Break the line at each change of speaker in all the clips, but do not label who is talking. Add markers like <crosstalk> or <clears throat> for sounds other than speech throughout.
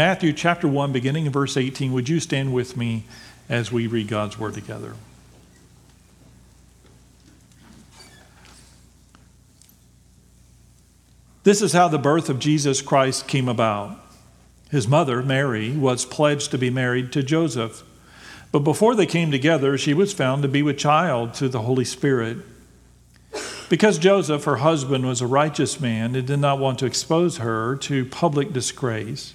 Matthew chapter 1, beginning in verse 18. Would you stand with me as we read God's word together? This is how the birth of Jesus Christ came about. His mother, Mary, was pledged to be married to Joseph. But before they came together, she was found to be with child through the Holy Spirit. Because Joseph, her husband, was a righteous man and did not want to expose her to public disgrace,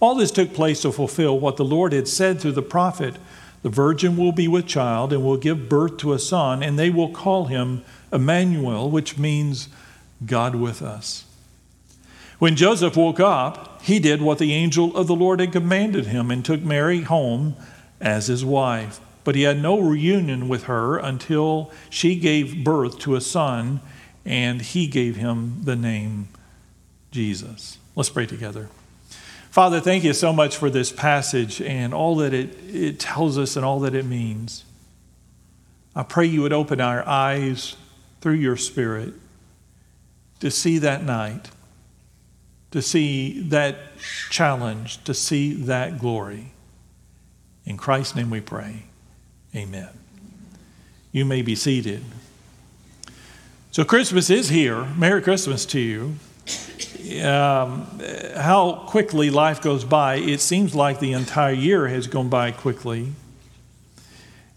All this took place to fulfill what the Lord had said through the prophet The virgin will be with child and will give birth to a son, and they will call him Emmanuel, which means God with us. When Joseph woke up, he did what the angel of the Lord had commanded him and took Mary home as his wife. But he had no reunion with her until she gave birth to a son, and he gave him the name Jesus. Let's pray together. Father, thank you so much for this passage and all that it, it tells us and all that it means. I pray you would open our eyes through your Spirit to see that night to see that challenge, to see that glory. In Christ's name we pray. Amen. You may be seated. So, Christmas is here. Merry Christmas to you. Um, how quickly life goes by, it seems like the entire year has gone by quickly.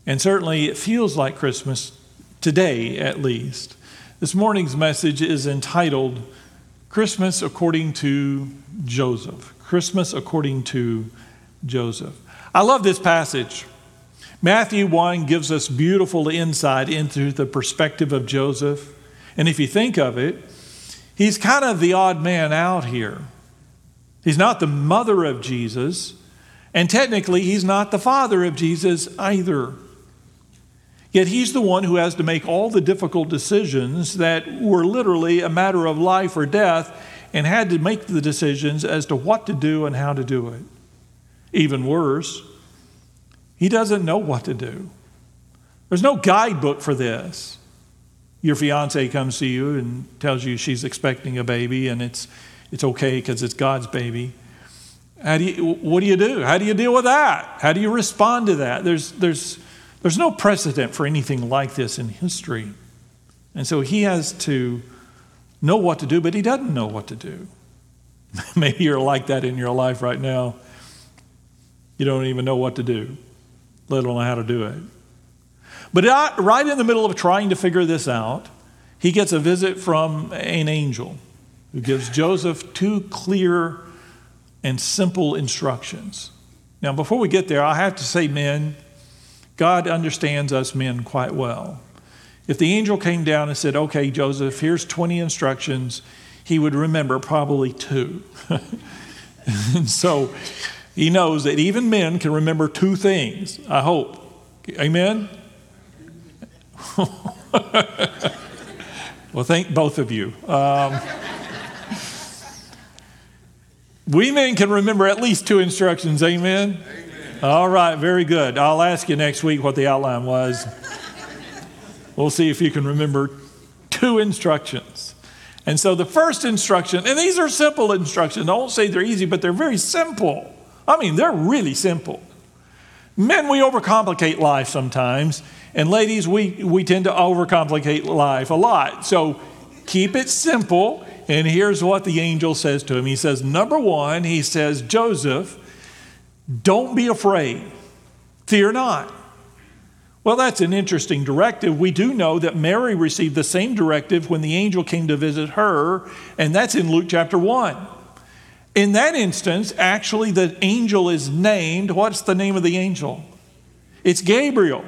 And certainly it feels like Christmas today, at least. This morning's message is entitled Christmas according to Joseph. Christmas according to Joseph. I love this passage. Matthew 1 gives us beautiful insight into the perspective of Joseph. And if you think of it, he's kind of the odd man out here. He's not the mother of Jesus, and technically, he's not the father of Jesus either. Yet he's the one who has to make all the difficult decisions that were literally a matter of life or death and had to make the decisions as to what to do and how to do it. Even worse, he doesn't know what to do. There's no guidebook for this. Your fiance comes to you and tells you she's expecting a baby and it's, it's okay because it's God's baby. How do you, what do you do? How do you deal with that? How do you respond to that? There's, there's, there's no precedent for anything like this in history. And so he has to know what to do, but he doesn't know what to do. <laughs> Maybe you're like that in your life right now. You don't even know what to do, let alone how to do it. But right in the middle of trying to figure this out, he gets a visit from an angel who gives Joseph two clear and simple instructions. Now, before we get there, I have to say, men, God understands us men quite well. If the angel came down and said, Okay, Joseph, here's 20 instructions, he would remember probably two. <laughs> and so he knows that even men can remember two things, I hope. Amen? <laughs> well, thank both of you. Um, we men can remember at least two instructions. Amen? Amen. All right, very good. I'll ask you next week what the outline was. We'll see if you can remember two instructions. And so the first instruction, and these are simple instructions. I won't say they're easy, but they're very simple. I mean, they're really simple. Men, we overcomplicate life sometimes, and ladies, we, we tend to overcomplicate life a lot. So keep it simple. And here's what the angel says to him He says, Number one, he says, Joseph, don't be afraid. Fear not. Well, that's an interesting directive. We do know that Mary received the same directive when the angel came to visit her, and that's in Luke chapter 1. In that instance, actually, the angel is named. What's the name of the angel? It's Gabriel.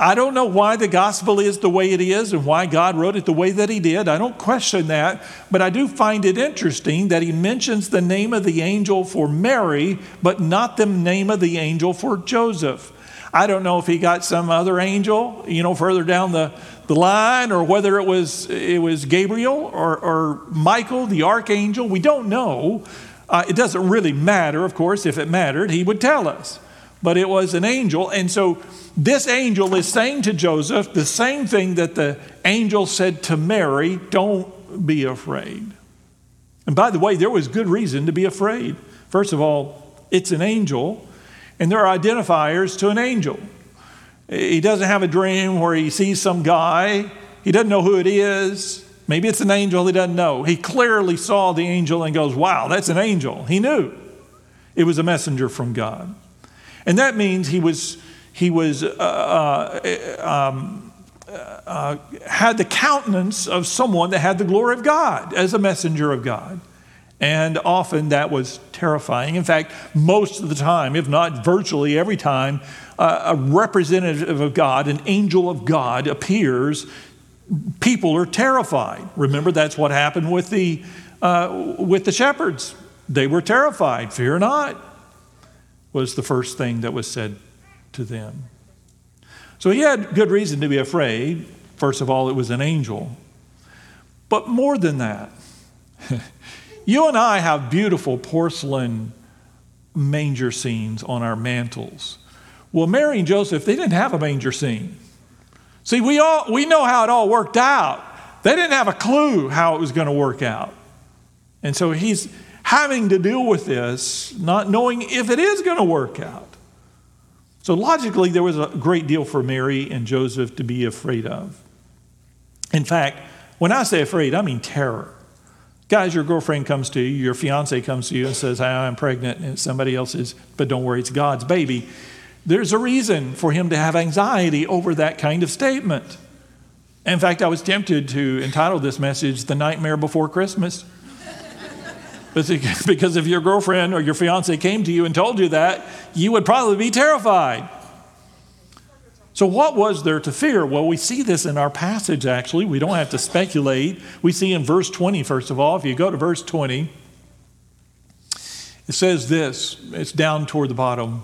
I don't know why the gospel is the way it is and why God wrote it the way that He did. I don't question that. But I do find it interesting that He mentions the name of the angel for Mary, but not the name of the angel for Joseph. I don't know if he got some other angel, you know, further down the, the line, or whether it was, it was Gabriel or, or Michael, the archangel. We don't know. Uh, it doesn't really matter, of course. If it mattered, he would tell us. But it was an angel. And so this angel is saying to Joseph the same thing that the angel said to Mary don't be afraid. And by the way, there was good reason to be afraid. First of all, it's an angel, and there are identifiers to an angel. He doesn't have a dream where he sees some guy, he doesn't know who it is. Maybe it's an angel he doesn't know. He clearly saw the angel and goes, Wow, that's an angel. He knew it was a messenger from God. And that means he was he was, uh, uh, um, uh, had the countenance of someone that had the glory of God as a messenger of God. And often that was terrifying. In fact, most of the time, if not virtually every time, uh, a representative of God, an angel of God, appears, people are terrified. Remember, that's what happened with the, uh, with the shepherds. They were terrified. Fear not, was the first thing that was said to them. So he had good reason to be afraid. First of all, it was an angel. But more than that, <laughs> you and I have beautiful porcelain manger scenes on our mantles. Well, Mary and Joseph, they didn't have a manger scene. See, we, all, we know how it all worked out. They didn't have a clue how it was going to work out. And so he's having to deal with this, not knowing if it is going to work out. So logically, there was a great deal for Mary and Joseph to be afraid of. In fact, when I say afraid, I mean terror. Guys, your girlfriend comes to you, your fiance comes to you and says, I'm pregnant, and somebody else else's, but don't worry, it's God's baby. There's a reason for him to have anxiety over that kind of statement. In fact, I was tempted to entitle this message The Nightmare Before Christmas. <laughs> because if your girlfriend or your fiance came to you and told you that, you would probably be terrified. So, what was there to fear? Well, we see this in our passage, actually. We don't have to speculate. We see in verse 20, first of all, if you go to verse 20, it says this it's down toward the bottom.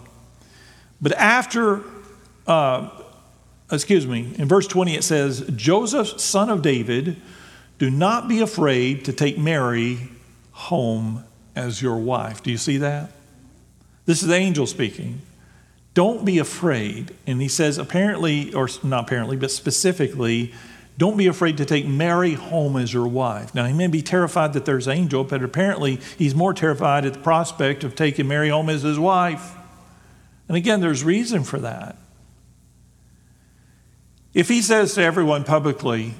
But after, uh, excuse me, in verse 20, it says, Joseph, son of David, do not be afraid to take Mary home as your wife. Do you see that? This is the angel speaking. Don't be afraid. And he says, apparently, or not apparently, but specifically, don't be afraid to take Mary home as your wife. Now, he may be terrified that there's an angel, but apparently he's more terrified at the prospect of taking Mary home as his wife. And again, there's reason for that. If he says to everyone publicly,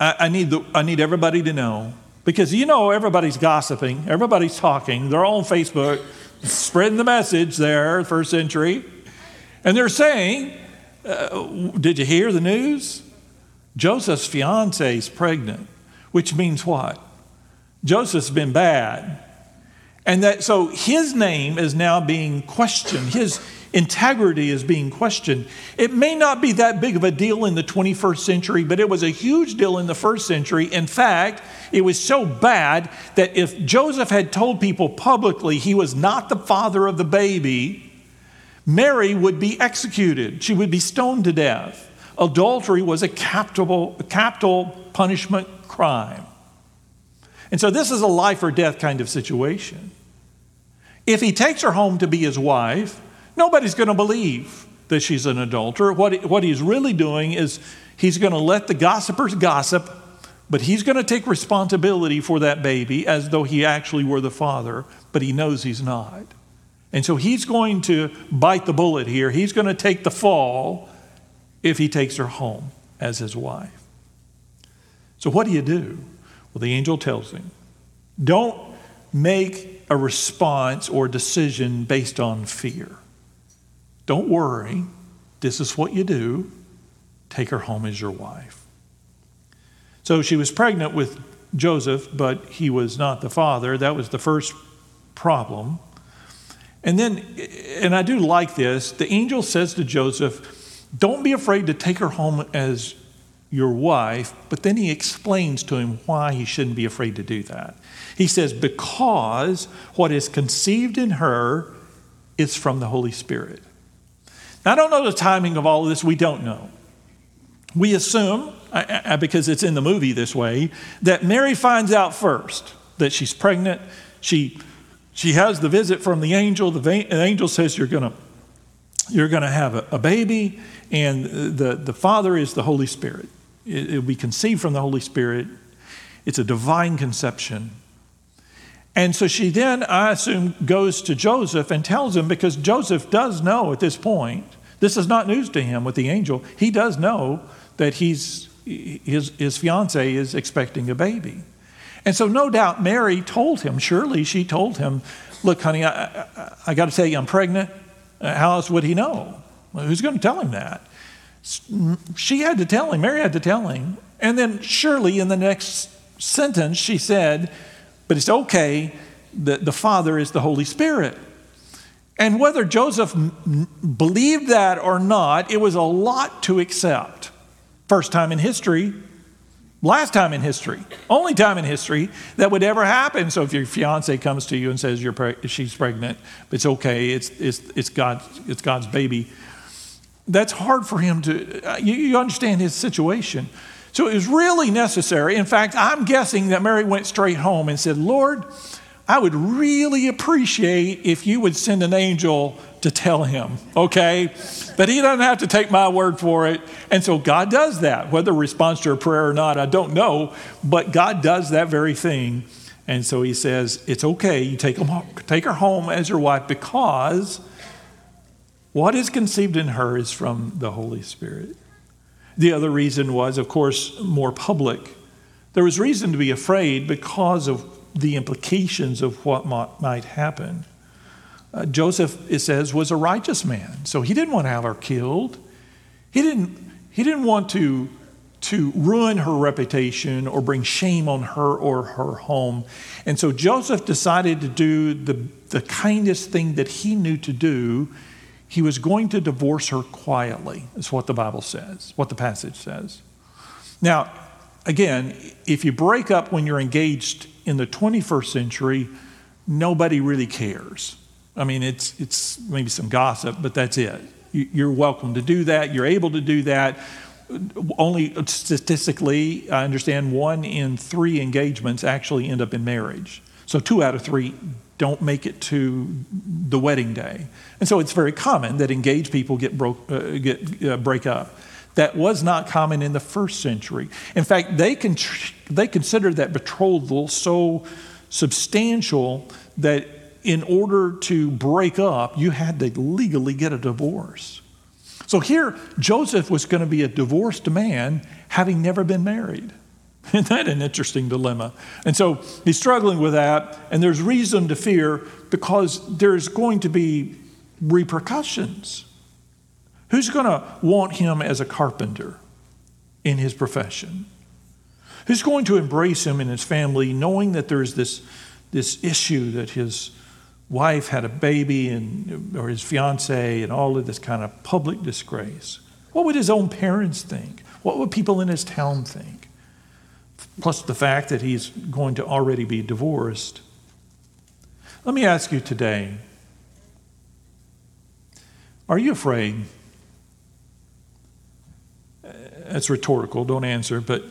I, I need, the, I need everybody to know because you know everybody's gossiping, everybody's talking, they're all on Facebook, spreading the message there, first century. And they're saying, uh, Did you hear the news? Joseph's fiance is pregnant, which means what? Joseph's been bad. And that so his name is now being questioned. His integrity is being questioned. It may not be that big of a deal in the 21st century, but it was a huge deal in the first century. In fact, it was so bad that if Joseph had told people publicly he was not the father of the baby, Mary would be executed. She would be stoned to death. Adultery was a capital, a capital punishment crime. And so this is a life or death kind of situation. If he takes her home to be his wife, nobody's going to believe that she's an adulterer. What, what he's really doing is he's going to let the gossipers gossip, but he's going to take responsibility for that baby as though he actually were the father, but he knows he's not. And so he's going to bite the bullet here. He's going to take the fall if he takes her home as his wife. So, what do you do? Well, the angel tells him don't make a response or decision based on fear. Don't worry. This is what you do. Take her home as your wife. So she was pregnant with Joseph, but he was not the father. That was the first problem. And then, and I do like this, the angel says to Joseph, Don't be afraid to take her home as your wife, but then he explains to him why he shouldn't be afraid to do that. He says, Because what is conceived in her is from the Holy Spirit. Now, I don't know the timing of all of this, we don't know. We assume, because it's in the movie this way, that Mary finds out first that she's pregnant. She, she has the visit from the angel. The, angel says, You're going to you're going to have a, a, baby, and the, the Father is the Holy Spirit. It, will be conceived from the Holy Spirit. It's a divine conception. And so she then, I assume, goes to Joseph and tells him because Joseph does know at this point, this is not news to him with the angel. He does know that he's, his, his fiance is expecting a baby. And so, no doubt, Mary told him, surely she told him, Look, honey, I, I, I got to tell you, I'm pregnant. How else would he know? Well, who's going to tell him that? She had to tell him, Mary had to tell him. And then, surely, in the next sentence, she said, But it's okay that the Father is the Holy Spirit. And whether Joseph believed that or not, it was a lot to accept. First time in history, last time in history, only time in history that would ever happen. So if your fiance comes to you and says you're she's pregnant, it's okay, it's, it's, it's, God, it's God's baby, that's hard for him to, uh, you, you understand his situation. So it was really necessary. In fact, I'm guessing that Mary went straight home and said, Lord, I would really appreciate if you would send an angel to tell him, okay? But he doesn't have to take my word for it. And so God does that. Whether response to a prayer or not, I don't know. But God does that very thing. And so he says, It's okay. You take, him, take her home as your wife because what is conceived in her is from the Holy Spirit. The other reason was, of course, more public. There was reason to be afraid because of the implications of what might happen. Uh, Joseph, it says, was a righteous man, so he didn't want to have her killed. He didn't, he didn't want to, to ruin her reputation or bring shame on her or her home. And so Joseph decided to do the, the kindest thing that he knew to do. He was going to divorce her quietly, is what the Bible says, what the passage says. Now, again, if you break up when you're engaged in the 21st century, nobody really cares. I mean, it's, it's maybe some gossip, but that's it. You're welcome to do that. You're able to do that. Only statistically, I understand one in three engagements actually end up in marriage. So two out of three don't make it to the wedding day. And so it's very common that engaged people get, broke, uh, get uh, break up. That was not common in the first century. In fact, they, con- they considered that betrothal so substantial that in order to break up, you had to legally get a divorce. So here, Joseph was going to be a divorced man having never been married. <laughs> Isn't that an interesting dilemma? And so he's struggling with that, and there's reason to fear because there's going to be repercussions. Who's going to want him as a carpenter in his profession? Who's going to embrace him and his family, knowing that there's this, this issue that his wife had a baby and, or his fiance and all of this kind of public disgrace? What would his own parents think? What would people in his town think? Plus the fact that he's going to already be divorced. Let me ask you today are you afraid? That's rhetorical, don't answer, but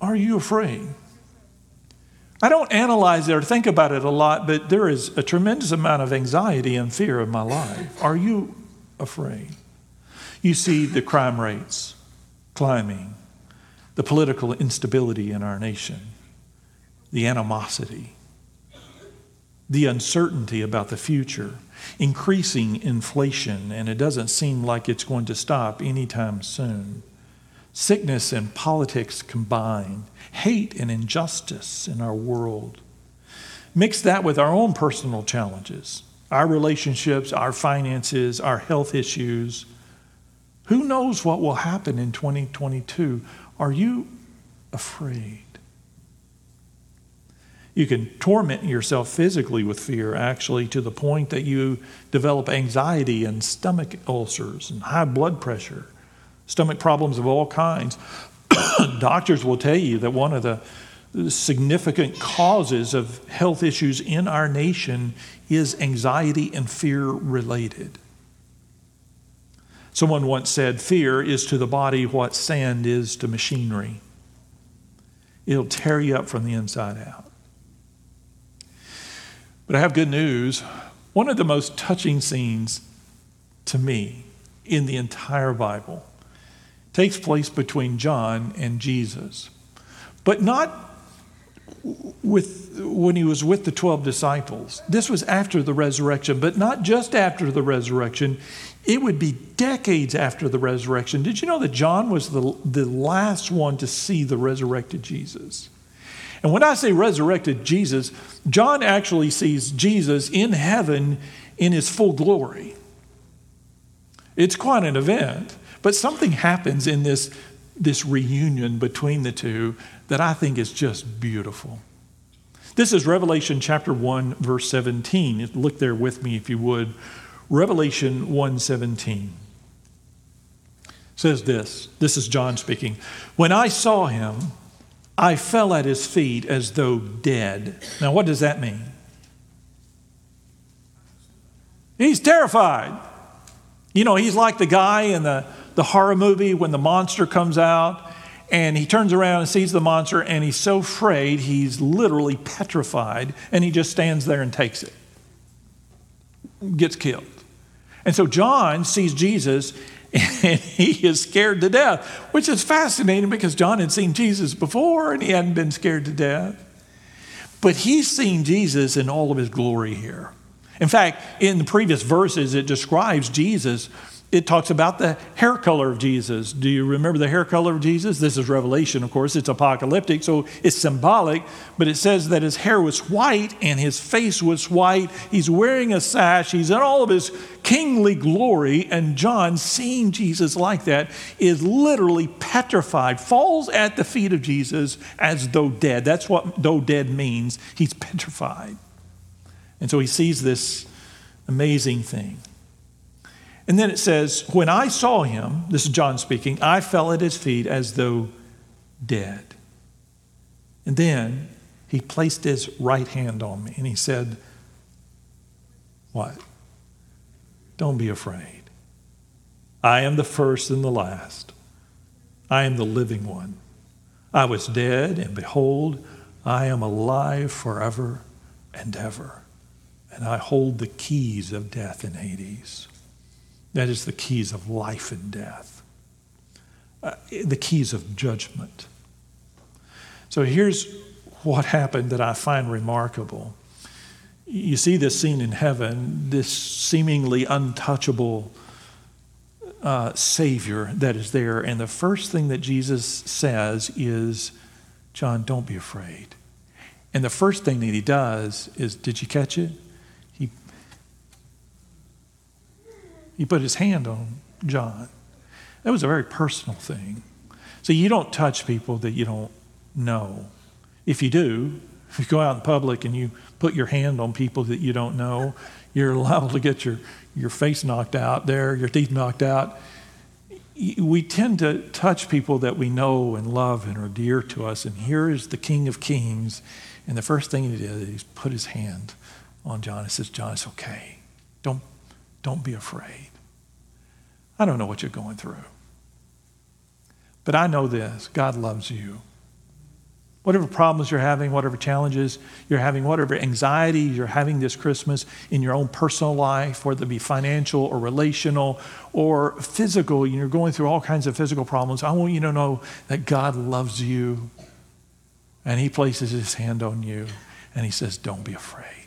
are you afraid? I don't analyze it or think about it a lot, but there is a tremendous amount of anxiety and fear in my life. Are you afraid? You see the crime rates climbing, the political instability in our nation, the animosity, the uncertainty about the future, increasing inflation, and it doesn't seem like it's going to stop anytime soon sickness and politics combined, hate and injustice in our world. Mix that with our own personal challenges, our relationships, our finances, our health issues. Who knows what will happen in 2022? Are you afraid? You can torment yourself physically with fear, actually, to the point that you develop anxiety and stomach ulcers and high blood pressure, stomach problems of all kinds. <coughs> Doctors will tell you that one of the significant causes of health issues in our nation is anxiety and fear related. Someone once said, Fear is to the body what sand is to machinery. It'll tear you up from the inside out. But I have good news. One of the most touching scenes to me in the entire Bible takes place between John and Jesus, but not with when he was with the 12 disciples. This was after the resurrection, but not just after the resurrection. It would be decades after the resurrection. Did you know that John was the, the last one to see the resurrected Jesus? And when I say resurrected Jesus, John actually sees Jesus in heaven in his full glory. It's quite an event, but something happens in this, this reunion between the two that I think is just beautiful. This is Revelation chapter 1 verse 17. Look there with me if you would. Revelation 1:17 says this. This is John speaking. When I saw him, I fell at his feet as though dead. Now what does that mean? He's terrified. You know, he's like the guy in the, the horror movie when the monster comes out and he turns around and sees the monster and he's so afraid he's literally petrified and he just stands there and takes it, gets killed. And so John sees Jesus <laughs> and he is scared to death, which is fascinating because John had seen Jesus before and he hadn't been scared to death. But he's seen Jesus in all of his glory here. In fact, in the previous verses, it describes Jesus it talks about the hair color of Jesus. Do you remember the hair color of Jesus? This is Revelation, of course. It's apocalyptic, so it's symbolic, but it says that his hair was white and his face was white. He's wearing a sash. He's in all of his kingly glory. And John, seeing Jesus like that, is literally petrified, falls at the feet of Jesus as though dead. That's what though dead means. He's petrified. And so he sees this amazing thing. And then it says, When I saw him, this is John speaking, I fell at his feet as though dead. And then he placed his right hand on me and he said, What? Don't be afraid. I am the first and the last. I am the living one. I was dead, and behold, I am alive forever and ever. And I hold the keys of death and Hades. That is the keys of life and death, uh, the keys of judgment. So here's what happened that I find remarkable. You see this scene in heaven, this seemingly untouchable uh, Savior that is there. And the first thing that Jesus says is, John, don't be afraid. And the first thing that he does is, did you catch it? He put his hand on John. That was a very personal thing. So you don't touch people that you don't know. If you do, if <laughs> you go out in public and you put your hand on people that you don't know, you're liable to get your, your face knocked out there, your teeth knocked out. We tend to touch people that we know and love and are dear to us. And here is the King of Kings. And the first thing he did is put his hand on John and says, John, it's okay. Don't, don't be afraid. I don't know what you're going through. But I know this God loves you. Whatever problems you're having, whatever challenges you're having, whatever anxiety you're having this Christmas in your own personal life, whether it be financial or relational or physical, you're going through all kinds of physical problems, I want you to know that God loves you and He places His hand on you and He says, Don't be afraid.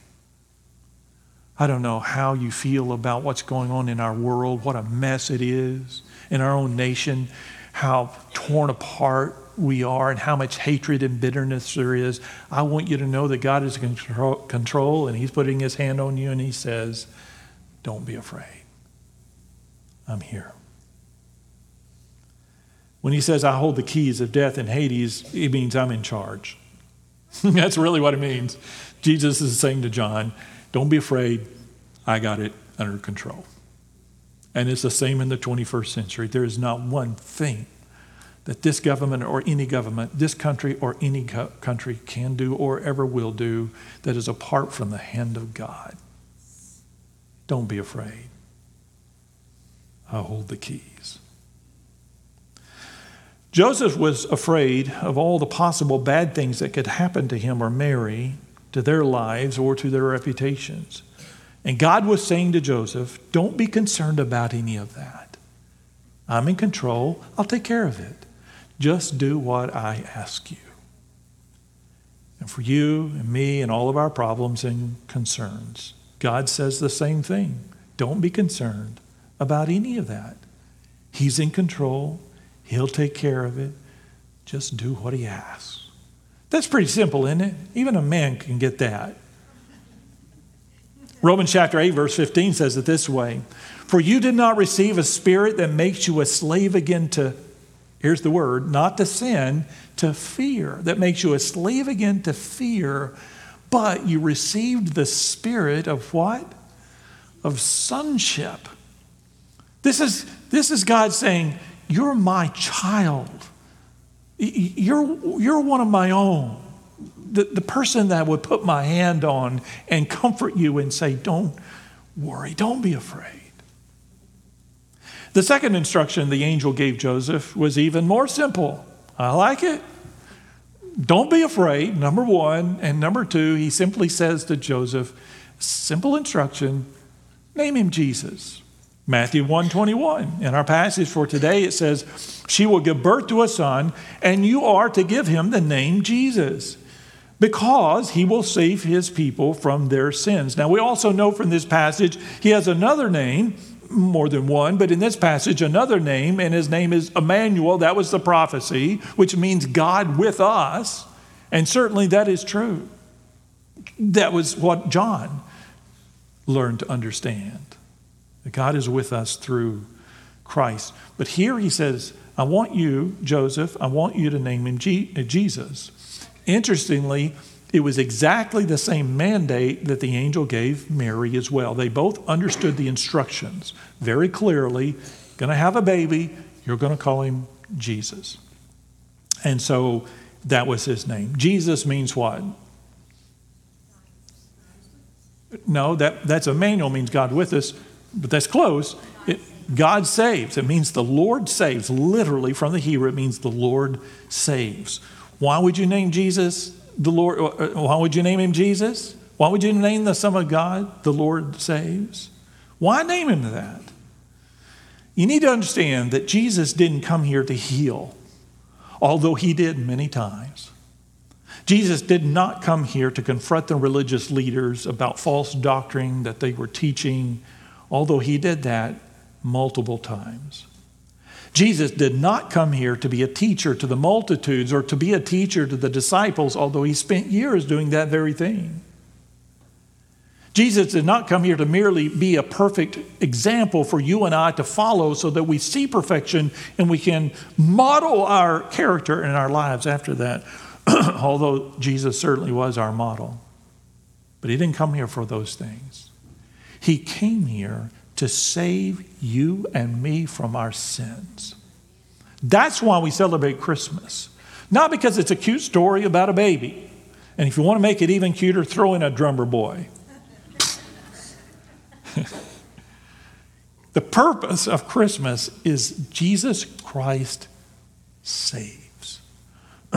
I don't know how you feel about what's going on in our world, what a mess it is in our own nation, how torn apart we are, and how much hatred and bitterness there is. I want you to know that God is in control and He's putting His hand on you and He says, Don't be afraid. I'm here. When He says, I hold the keys of death and Hades, it means I'm in charge. <laughs> That's really what it means. Jesus is saying to John, Don't be afraid, I got it under control. And it's the same in the 21st century. There is not one thing that this government or any government, this country or any co- country can do or ever will do that is apart from the hand of God. Don't be afraid. I hold the keys. Joseph was afraid of all the possible bad things that could happen to him or Mary, to their lives, or to their reputations. And God was saying to Joseph, Don't be concerned about any of that. I'm in control. I'll take care of it. Just do what I ask you. And for you and me and all of our problems and concerns, God says the same thing. Don't be concerned about any of that. He's in control. He'll take care of it. Just do what he asks. That's pretty simple, isn't it? Even a man can get that. Romans chapter 8, verse 15 says it this way For you did not receive a spirit that makes you a slave again to, here's the word, not to sin, to fear, that makes you a slave again to fear, but you received the spirit of what? Of sonship. This is, this is God saying, you're my child. You're, you're one of my own. The, the person that would put my hand on and comfort you and say, Don't worry, don't be afraid. The second instruction the angel gave Joseph was even more simple. I like it. Don't be afraid, number one. And number two, he simply says to Joseph, simple instruction name him Jesus. Matthew 121. In our passage for today, it says, She will give birth to a son, and you are to give him the name Jesus, because he will save his people from their sins. Now, we also know from this passage he has another name, more than one, but in this passage, another name, and his name is Emmanuel. That was the prophecy, which means God with us. And certainly that is true. That was what John learned to understand that God is with us through Christ. But here he says, I want you, Joseph, I want you to name him uh, Jesus. Interestingly, it was exactly the same mandate that the angel gave Mary as well. They both understood the instructions very clearly. Going to have a baby, you're going to call him Jesus. And so that was his name. Jesus means what? No, that, that's Emmanuel means God with us but that's close. It, God saves. It means the Lord saves. Literally, from the Hebrew, it means the Lord saves. Why would you name Jesus the Lord? Uh, uh, why would you name him Jesus? Why would you name the Son of God the Lord saves? Why name him that? You need to understand that Jesus didn't come here to heal, although he did many times. Jesus did not come here to confront the religious leaders about false doctrine that they were teaching although he did that multiple times. Jesus did not come here to be a teacher to the multitudes or to be a teacher to the disciples, although he spent years doing that very thing. Jesus did not come here to merely be a perfect example for you and I to follow so that we see perfection and we can model our character and our lives after that, <clears throat> although Jesus certainly was our model. But he didn't come here for those things. He came here to save you and me from our sins. That's why we celebrate Christmas. Not because it's a cute story about a baby. And if you want to make it even cuter, throw in a drummer boy. <laughs> the purpose of Christmas is Jesus Christ saves. <clears throat>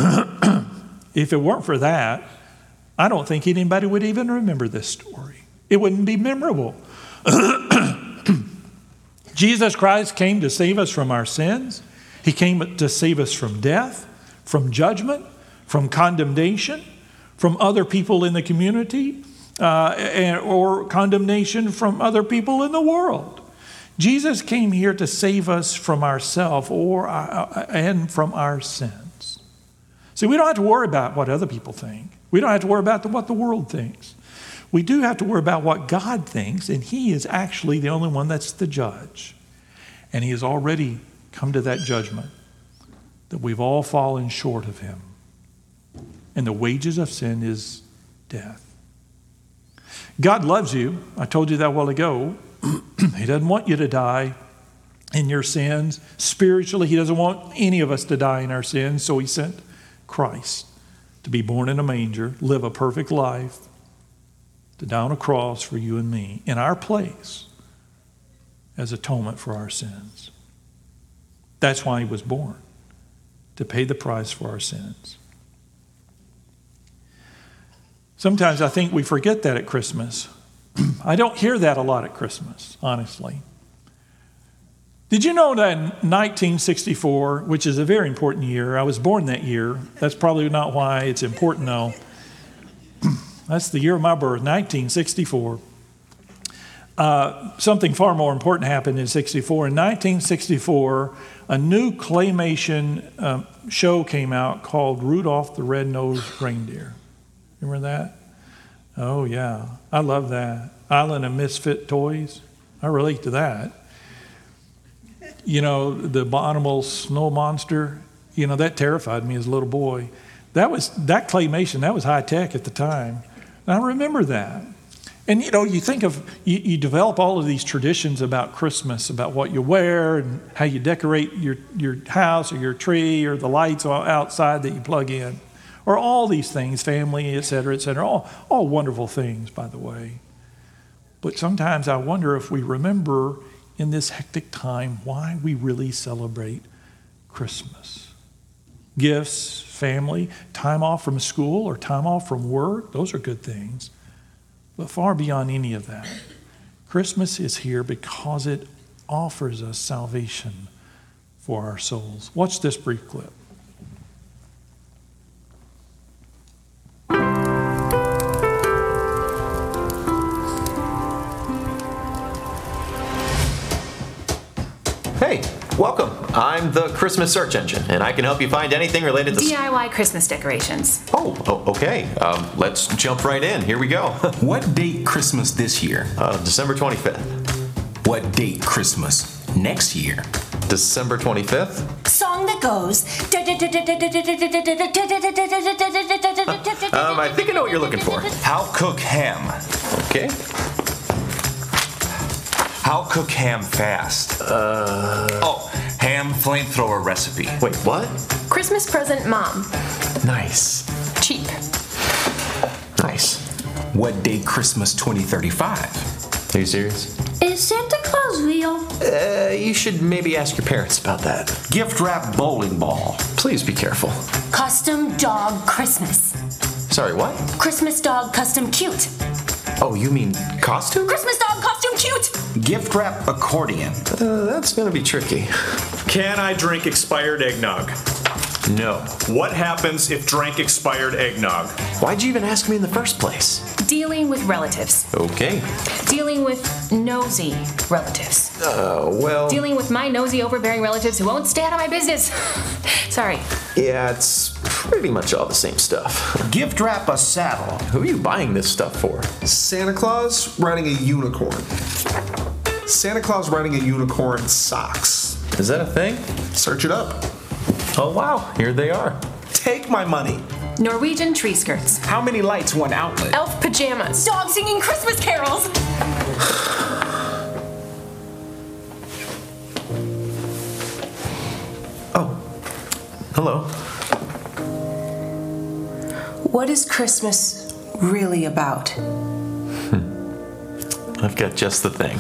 if it weren't for that, I don't think anybody would even remember this story. It wouldn't be memorable. <clears throat> Jesus Christ came to save us from our sins. He came to save us from death, from judgment, from condemnation, from other people in the community, uh, or condemnation from other people in the world. Jesus came here to save us from ourselves or uh, and from our sins. See, we don't have to worry about what other people think. We don't have to worry about the, what the world thinks. We do have to worry about what God thinks, and He is actually the only one that's the judge. And He has already come to that judgment that we've all fallen short of Him. and the wages of sin is death. God loves you. I told you that a while ago. <clears throat> he doesn't want you to die in your sins. Spiritually, He doesn't want any of us to die in our sins, so He sent Christ to be born in a manger, live a perfect life, to on a cross for you and me in our place as atonement for our sins. That's why He was born, to pay the price for our sins. Sometimes I think we forget that at Christmas. <clears throat> I don't hear that a lot at Christmas, honestly. Did you know that in 1964, which is a very important year, I was born that year. That's probably not why it's important, though. That's the year of my birth, 1964. Uh, something far more important happened in 64. In 1964, a new claymation um, show came out called Rudolph the Red-Nosed Reindeer. Remember that? Oh, yeah. I love that. Island of Misfit Toys. I relate to that. You know, the Abominable Snow Monster, you know, that terrified me as a little boy. That was that claymation, that was high tech at the time. And I remember that. And you know, you think of, you, you, develop all of these traditions about Christmas, about what you wear and how you decorate your, your house or your tree or the lights outside that you plug in or all these things, family, et cetera, et cetera, all, all wonderful things, by the way. But sometimes I wonder if we remember in this hectic time why we really celebrate Christmas. Gifts, family, time off from school or time off from work, those are good things. But far beyond any of that, Christmas is here because it offers us salvation for our souls. Watch this brief clip.
Welcome. I'm the Christmas search engine, and I can help you find anything related to
DIY Christmas decorations.
Oh, oh okay. Um, let's jump right in. Here we go.
what date Christmas this year?
Uh, December 25th.
What date Christmas next year?
December 25th.
Song that goes.
um, I think I know what you're looking for.
How cook ham?
Okay.
How cook ham fast?
Uh.
Oh, ham flamethrower recipe.
Wait, what?
Christmas present, mom.
Nice.
Cheap.
Nice.
What date Christmas 2035?
Are you serious?
Is Santa Claus real?
Uh, you should maybe ask your parents about that.
Gift wrap bowling ball.
Please be careful.
Custom dog Christmas.
Sorry, what?
Christmas dog custom cute.
Oh, you mean costume?
Christmas dog costume cute!
Gift wrap accordion.
Uh, that's gonna be tricky.
Can I drink expired eggnog?
No.
What happens if drank expired eggnog?
Why'd you even ask me in the first place?
Dealing with relatives.
Okay.
Dealing with nosy relatives.
Uh, well.
Dealing with my nosy, overbearing relatives who won't stay out of my business. <laughs> Sorry.
Yeah, it's pretty much all the same stuff.
Gift wrap a saddle.
Who are you buying this stuff for?
Santa Claus riding a unicorn. Santa Claus riding a unicorn socks.
Is that a thing?
Search it up.
Oh, wow. Here they are.
Take my money.
Norwegian tree skirts.
How many lights, one outlet?
Elf pajamas. Dog singing Christmas carols.
oh. Hello.
What is Christmas really about? <laughs>
I've got just the thing.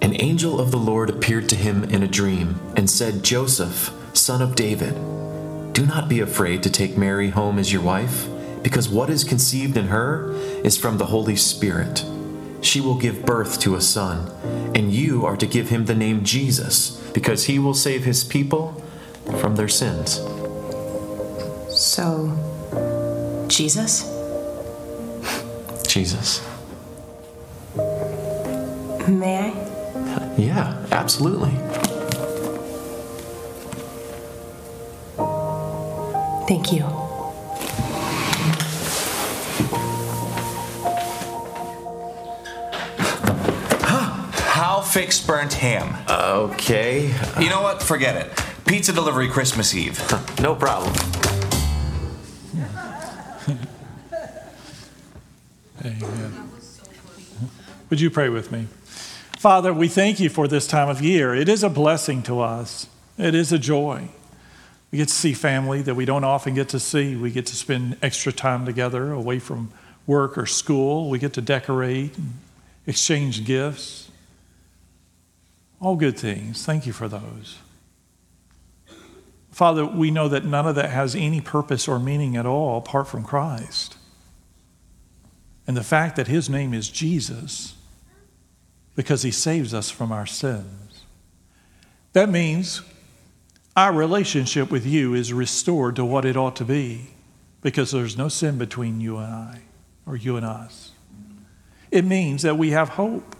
An angel of the Lord appeared to him in a dream and said, Joseph, son of David, do not be afraid to take Mary home as your wife, because what is conceived in her is from the Holy Spirit. She will give birth to a son, and you are to give him the name Jesus, because he will save his people from their sins.
So, Jesus?
Jesus.
May I?
Yeah, absolutely.
Thank you.
How fix burnt ham?
Okay,
You know what? Forget it. Pizza delivery Christmas Eve. <laughs>
no problem.
Amen. Would you pray with me? Father, we thank you for this time of year. It is a blessing to us, it is a joy. We get to see family that we don't often get to see. We get to spend extra time together away from work or school. We get to decorate and exchange gifts. All good things. Thank you for those. Father, we know that none of that has any purpose or meaning at all apart from Christ. And the fact that his name is Jesus because he saves us from our sins. That means our relationship with you is restored to what it ought to be because there's no sin between you and I or you and us. It means that we have hope.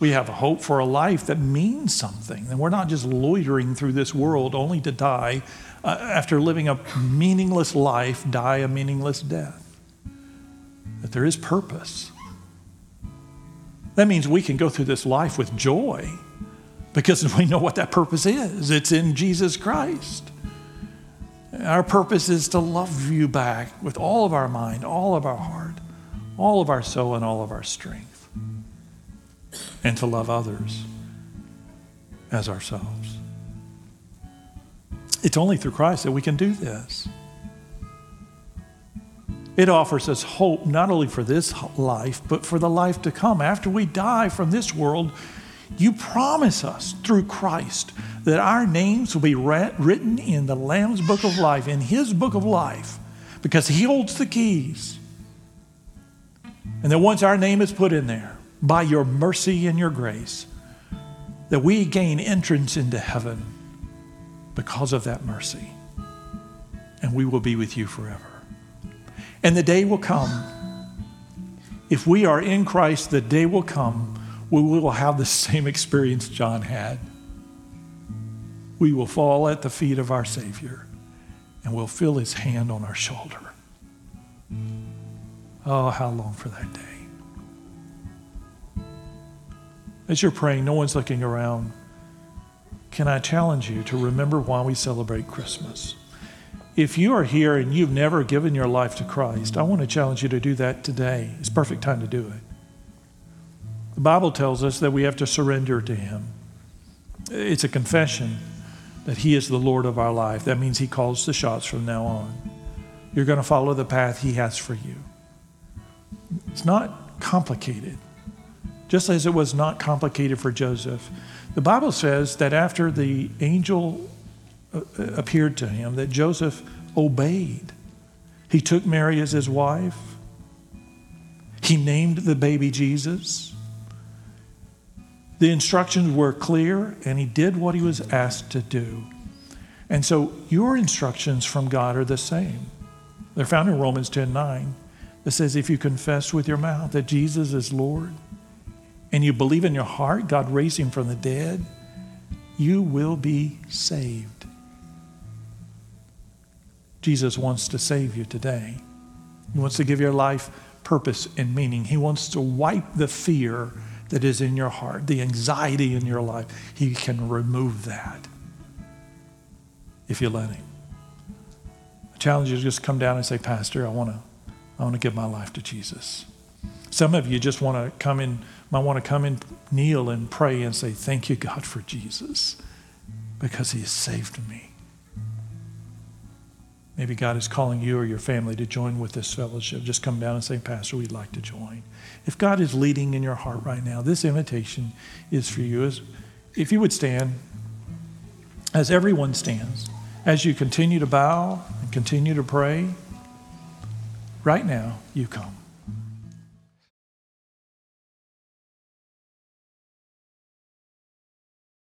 We have a hope for a life that means something. And we're not just loitering through this world only to die uh, after living a meaningless life, die a meaningless death. That there is purpose. That means we can go through this life with joy because <laughs> we know what that purpose is. It's in Jesus Christ. Our purpose is to love you back with all of our mind, all of our heart, all of our soul, and all of our strength, and to love others as ourselves. It's only through Christ that we can do this. It offers us hope not only for this life, but for the life to come. After we die from this world, you promise us through Christ that our names will be written in the Lamb's book of life, in His book of life, because He holds the keys. And that once our name is put in there, by your mercy and your grace, that we gain entrance into heaven because of that mercy. And we will be with you forever. And the day will come. If we are in Christ, the day will come we will have the same experience John had. We will fall at the feet of our Savior and we'll feel his hand on our shoulder. Oh, how long for that day. As you're praying, no one's looking around. Can I challenge you to remember why we celebrate Christmas? If you are here and you've never given your life to Christ, I want to challenge you to do that today. It's perfect time to do it. The Bible tells us that we have to surrender to Him. It's a confession that He is the Lord of our life. That means He calls the shots from now on. You're going to follow the path He has for you. It's not complicated, just as it was not complicated for Joseph. The Bible says that after the angel uh, appeared to him, that Joseph obeyed. He took Mary as his wife. He named the baby Jesus. The instructions were clear, and he did what he was asked to do. And so your instructions from God are the same. They're found in Romans 10 9 that says, If you confess with your mouth that Jesus is Lord, and you believe in your heart God raised him from the dead, you will be saved. Jesus wants to save you today. He wants to give your life purpose and meaning. He wants to wipe the fear that is in your heart, the anxiety in your life. He can remove that if you let Him. I challenge you to just come down and say, Pastor, I want to, I want to give my life to Jesus. Some of you just want to come in, might want to come and kneel and pray and say, Thank you, God, for Jesus, because He has saved me. Maybe God is calling you or your family to join with this fellowship. Just come down and say, Pastor, we'd like to join. If God is leading in your heart right now, this invitation is for you. If you would stand, as everyone stands, as you continue to bow and continue to pray, right now, you come.